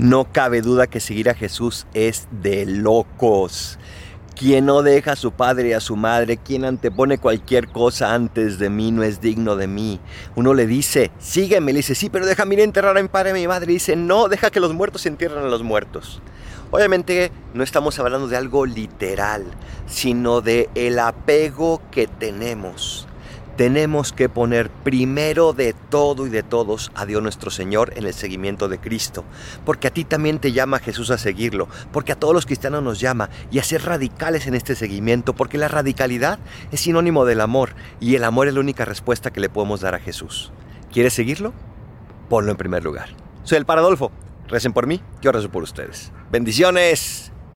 No cabe duda que seguir a Jesús es de locos. Quien no deja a su padre y a su madre, quien antepone cualquier cosa antes de mí, no es digno de mí. Uno le dice, sígueme, le dice, sí, pero déjame ir a enterrar a mi padre y a mi madre. Dice, no, deja que los muertos entierren a los muertos. Obviamente no estamos hablando de algo literal, sino de el apego que tenemos tenemos que poner primero de todo y de todos a Dios nuestro Señor en el seguimiento de Cristo. Porque a ti también te llama Jesús a seguirlo. Porque a todos los cristianos nos llama y a ser radicales en este seguimiento. Porque la radicalidad es sinónimo del amor. Y el amor es la única respuesta que le podemos dar a Jesús. ¿Quieres seguirlo? Ponlo en primer lugar. Soy el Paradolfo. Recen por mí, yo rezo por ustedes. Bendiciones.